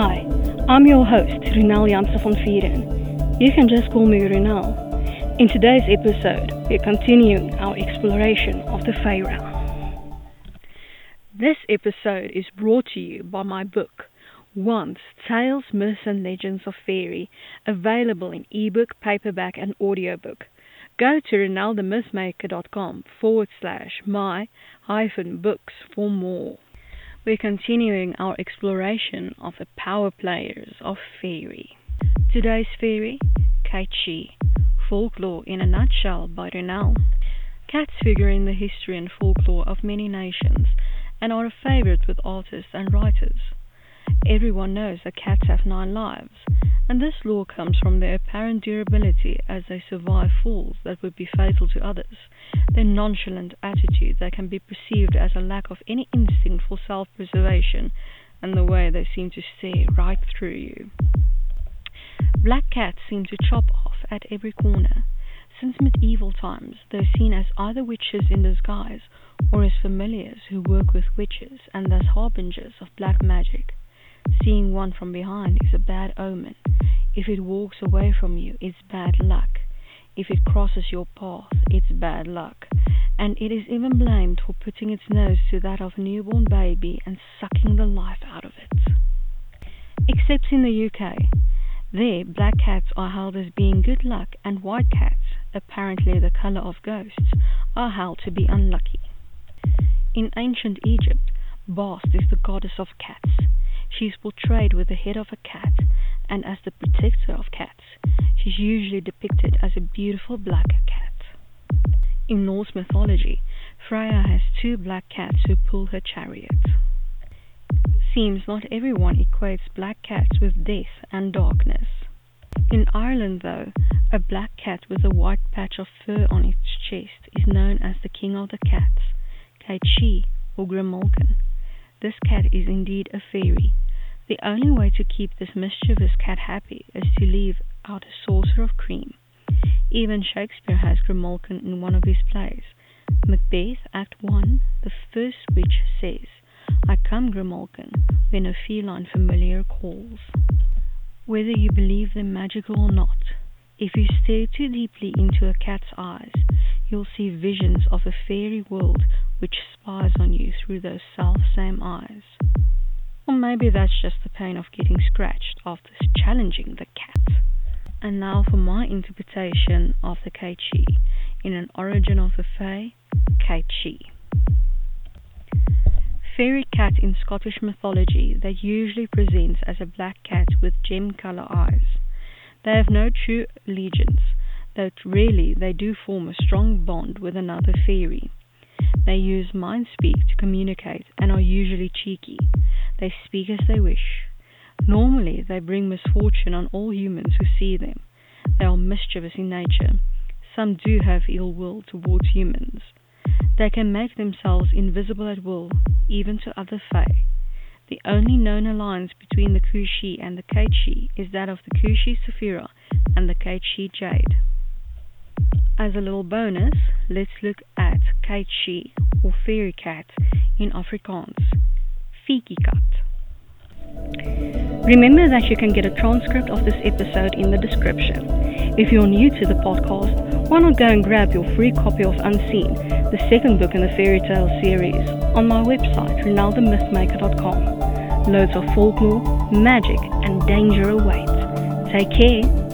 Hi, I'm your host, Ronel Janse van Vuuren. You can just call me Ronel. In today's episode, we're continuing our exploration of the realm. This episode is brought to you by my book, Once Tales, Myths and Legends of Fairy, available in ebook, paperback, and audiobook. Go to renaldemythmaker.com forward slash my hyphen books for more. We're continuing our exploration of the power players of fairy. Today's fairy, Kate Folklore in a Nutshell by Ronel. Cats figure in the history and folklore of many nations and are a favorite with artists and writers. Everyone knows that cats have nine lives, and this law comes from their apparent durability as they survive falls that would be fatal to others, their nonchalant attitude that can be perceived as a lack of any instinct for self preservation, and the way they seem to stare right through you. Black cats seem to chop off at every corner. Since medieval times, they're seen as either witches in disguise or as familiars who work with witches and thus harbingers of black magic. Seeing one from behind is a bad omen. If it walks away from you, it's bad luck. If it crosses your path, it's bad luck. And it is even blamed for putting its nose to that of a newborn baby and sucking the life out of it. Except in the UK. There, black cats are held as being good luck, and white cats, apparently the color of ghosts, are held to be unlucky. In ancient Egypt, Bast is the goddess of cats. She is portrayed with the head of a cat, and as the protector of cats, she is usually depicted a beautiful black cat. In Norse mythology, Freya has two black cats who pull her chariot. Seems not everyone equates black cats with death and darkness. In Ireland, though, a black cat with a white patch of fur on its chest is known as the king of the cats, Cait Sith or Grimalkin. This cat is indeed a fairy. The only way to keep this mischievous cat happy is to leave out a saucer of cream. Even Shakespeare has Grimalkin in one of his plays. Macbeth, Act 1, the first witch says, I come, Grimalkin, when a feline familiar calls. Whether you believe them magical or not, if you stare too deeply into a cat's eyes, you'll see visions of a fairy world which spies on you through those self-same eyes. Or maybe that's just the pain of getting scratched after challenging the cat. And now for my interpretation of the Cait Sith in an origin of the Fae, Cait Sith. Fairy cat in Scottish mythology that usually presents as a black cat with gem color eyes. They have no true allegiance, though rarely they do form a strong bond with another fairy. They use mind speak to communicate and are usually cheeky. They speak as they wish. Normally, they bring misfortune on all humans who see them. They are mischievous in nature. Some do have ill will towards humans. They can make themselves invisible at will, even to other Fae. The only known alliance between the Kushi and the Cait Sith is that of the Kushi Saphira and the Cait Sith Jade. As a little bonus, let's look at Cait Sith or fairy cat in Afrikaans, Fiki kat. Remember that you can get a transcript of this episode in the description. If you're new to the podcast, why not go and grab your free copy of Unseen, the second book in the fairy tale series, on my website, renaldemythmaker.com. Loads of folklore, magic, and danger await. Take care